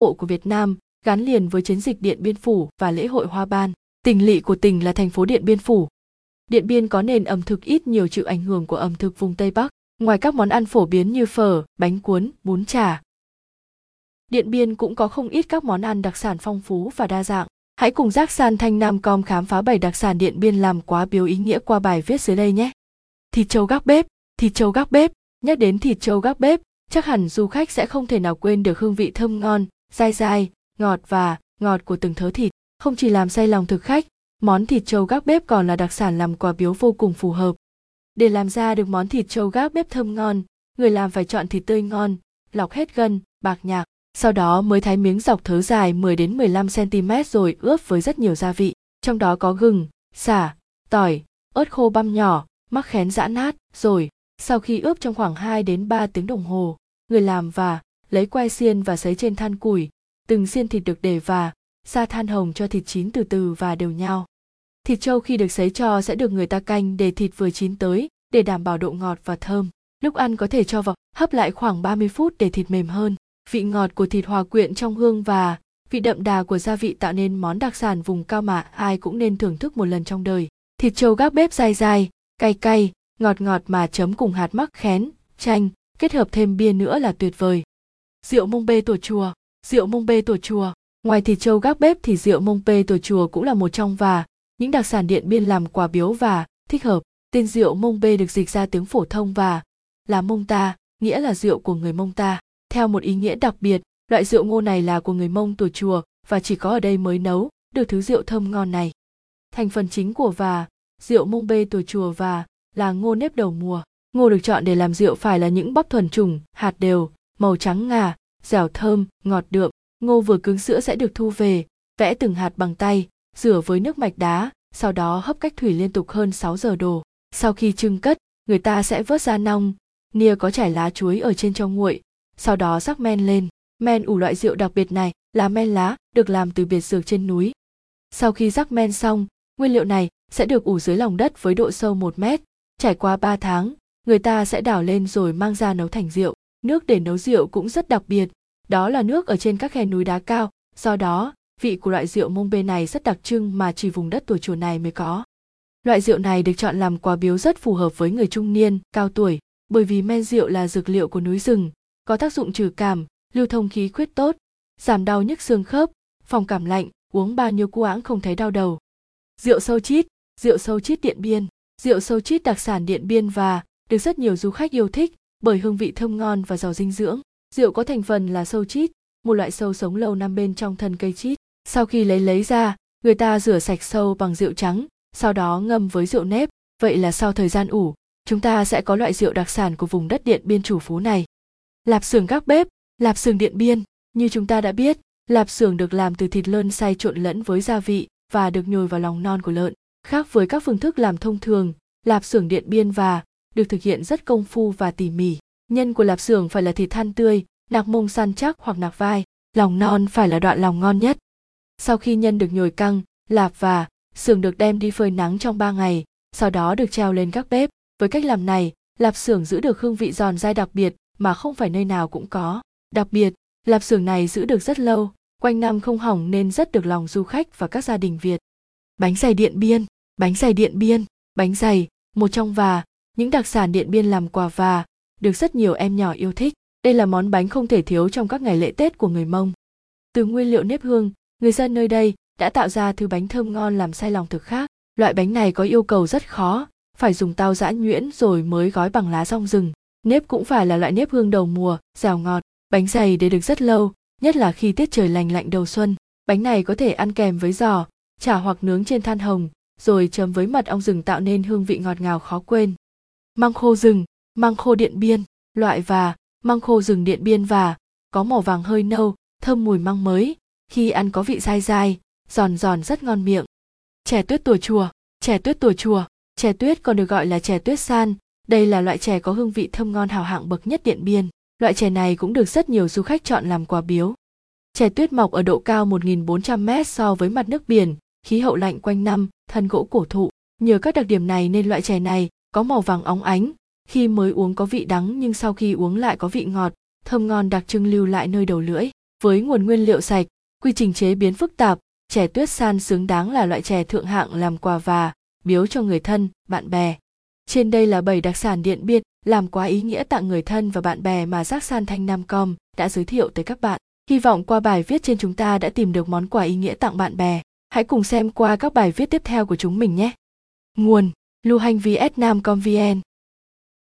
bộ của Việt Nam, gắn liền với chiến dịch Điện Biên Phủ và lễ hội Hoa Ban. Tỉnh lỵ của tỉnh là thành phố Điện Biên Phủ. Điện Biên có nền ẩm thực ít nhiều chịu ảnh hưởng của ẩm thực vùng Tây Bắc, ngoài các món ăn phổ biến như phở, bánh cuốn, bún chả. Điện Biên cũng có không ít các món ăn đặc sản phong phú và đa dạng. Hãy cùng Giác San Thanh Nam Com khám phá bảy đặc sản Điện Biên làm quá biếu ý nghĩa qua bài viết dưới đây nhé. Thịt trâu gác bếp, thịt trâu gác bếp, nhắc đến thịt trâu gác bếp, chắc hẳn du khách sẽ không thể nào quên được hương vị thơm ngon, dai dai, ngọt và ngọt của từng thớ thịt. Không chỉ làm say lòng thực khách, món thịt trâu gác bếp còn là đặc sản làm quà biếu vô cùng phù hợp. Để làm ra được món thịt trâu gác bếp thơm ngon, người làm phải chọn thịt tươi ngon, lọc hết gân, bạc nhạc, sau đó mới thái miếng dọc thớ dài 10 đến 15 cm rồi ướp với rất nhiều gia vị, trong đó có gừng, xả, tỏi, ớt khô băm nhỏ, mắc khén giã nát, rồi sau khi ướp trong khoảng 2 đến 3 tiếng đồng hồ, người làm và lấy que xiên và sấy trên than củi, từng xiên thịt được để và xa than hồng cho thịt chín từ từ và đều nhau. Thịt trâu khi được sấy cho sẽ được người ta canh để thịt vừa chín tới, để đảm bảo độ ngọt và thơm. Lúc ăn có thể cho vào hấp lại khoảng 30 phút để thịt mềm hơn. Vị ngọt của thịt hòa quyện trong hương và vị đậm đà của gia vị tạo nên món đặc sản vùng cao mà ai cũng nên thưởng thức một lần trong đời. Thịt trâu gác bếp dai dai, cay cay, ngọt ngọt mà chấm cùng hạt mắc khén, chanh, kết hợp thêm bia nữa là tuyệt vời. Rượu mông bê tổ chùa, rượu mông bê tổ chùa. Ngoài thịt trâu gác bếp thì rượu mông bê tổ chùa cũng là một trong và những đặc sản điện biên làm quà biếu và thích hợp. Tên rượu mông bê được dịch ra tiếng phổ thông và là mông ta, nghĩa là rượu của người mông ta. Theo một ý nghĩa đặc biệt, loại rượu ngô này là của người mông tổ chùa và chỉ có ở đây mới nấu được thứ rượu thơm ngon này. Thành phần chính của và rượu mông bê tổ chùa và là ngô nếp đầu mùa. Ngô được chọn để làm rượu phải là những bắp thuần trùng, hạt đều, màu trắng ngà, dẻo thơm, ngọt đượm. Ngô vừa cứng sữa sẽ được thu về, vẽ từng hạt bằng tay, rửa với nước mạch đá, sau đó hấp cách thủy liên tục hơn 6 giờ đồ. Sau khi trưng cất, người ta sẽ vớt ra nong, nia có trải lá chuối ở trên cho nguội, sau đó rắc men lên. Men ủ loại rượu đặc biệt này là men lá, được làm từ biệt dược trên núi. Sau khi rắc men xong, nguyên liệu này sẽ được ủ dưới lòng đất với độ sâu 1 mét. Trải qua 3 tháng, người ta sẽ đảo lên rồi mang ra nấu thành rượu. Nước để nấu rượu cũng rất đặc biệt, đó là nước ở trên các khe núi đá cao, do đó vị của loại rượu mông bê này rất đặc trưng mà chỉ vùng đất tuổi chùa này mới có. Loại rượu này được chọn làm quà biếu rất phù hợp với người trung niên, cao tuổi, bởi vì men rượu là dược liệu của núi rừng, có tác dụng trừ cảm, lưu thông khí huyết tốt, giảm đau nhức xương khớp, phòng cảm lạnh, uống bao nhiêu cu không thấy đau đầu. Rượu sâu chít, rượu sâu chít Điện Biên. Rượu sâu chít đặc sản Điện Biên và được rất nhiều du khách yêu thích bởi hương vị thơm ngon và giàu dinh dưỡng. Rượu có thành phần là sâu chít, một loại sâu sống lâu năm bên trong thân cây chít. Sau khi lấy lấy ra, người ta rửa sạch sâu bằng rượu trắng, sau đó ngâm với rượu nếp. Vậy là sau thời gian ủ, chúng ta sẽ có loại rượu đặc sản của vùng đất Điện Biên chủ phú này. Lạp xưởng các bếp, lạp xưởng Điện Biên, như chúng ta đã biết, lạp xưởng được làm từ thịt lợn xay trộn lẫn với gia vị và được nhồi vào lòng non của lợn. Khác với các phương thức làm thông thường, lạp xưởng Điện Biên và được thực hiện rất công phu và tỉ mỉ. Nhân của lạp xưởng phải là thịt than tươi, nạc mông săn chắc hoặc nạc vai, lòng non phải là đoạn lòng ngon nhất. Sau khi nhân được nhồi căng, lạp và xưởng được đem đi phơi nắng trong 3 ngày, sau đó được treo lên các bếp. Với cách làm này, lạp xưởng giữ được hương vị giòn dai đặc biệt mà không phải nơi nào cũng có. Đặc biệt, lạp xưởng này giữ được rất lâu, quanh năm không hỏng nên rất được lòng du khách và các gia đình Việt. Bánh dày Điện Biên, bánh dày Điện Biên, bánh dày, một trong và những đặc sản Điện Biên làm quà và được rất nhiều em nhỏ yêu thích. Đây là món bánh không thể thiếu trong các ngày lễ Tết của người Mông. Từ nguyên liệu nếp hương, người dân nơi đây đã tạo ra thứ bánh thơm ngon làm say lòng thực khác. Loại bánh này có yêu cầu rất khó, phải dùng tao giã nhuyễn rồi mới gói bằng lá rong rừng. Nếp cũng phải là loại nếp hương đầu mùa, dẻo ngọt, bánh dày để được rất lâu, nhất là khi tiết trời lành lạnh đầu xuân. Bánh này có thể ăn kèm với giò, chả hoặc nướng trên than hồng, rồi chấm với mật ong rừng tạo nên hương vị ngọt ngào khó quên. Măng khô rừng, măng khô điện biên, loại và măng khô rừng điện biên và có màu vàng hơi nâu, thơm mùi măng mới, khi ăn có vị dai dai, giòn giòn rất ngon miệng. Chè tuyết tùa chùa, chè tuyết tùa chùa, chè tuyết còn được gọi là chè tuyết san, đây là loại chè có hương vị thơm ngon hào hạng bậc nhất Điện Biên. Loại chè này cũng được rất nhiều du khách chọn làm quà biếu. Chè tuyết mọc ở độ cao 1.400 m so với mặt nước biển, khí hậu lạnh quanh năm, thân gỗ cổ thụ. Nhờ các đặc điểm này nên loại chè này có màu vàng óng ánh, khi mới uống có vị đắng nhưng sau khi uống lại có vị ngọt, thơm ngon đặc trưng lưu lại nơi đầu lưỡi. với nguồn nguyên liệu sạch quy trình chế biến phức tạp chè tuyết san xứng đáng là loại chè thượng hạng làm quà và biếu cho người thân bạn bè. Trên đây là 7 đặc sản điện biên làm quá ý nghĩa tặng người thân và bạn bè mà giác san thanh nam com đã giới thiệu tới các bạn. Hy vọng qua bài viết trên chúng ta đã tìm được món quà ý nghĩa tặng bạn bè. Hãy cùng xem qua các bài viết tiếp theo của chúng mình nhé. Nguồn lưu hành vs nam com vn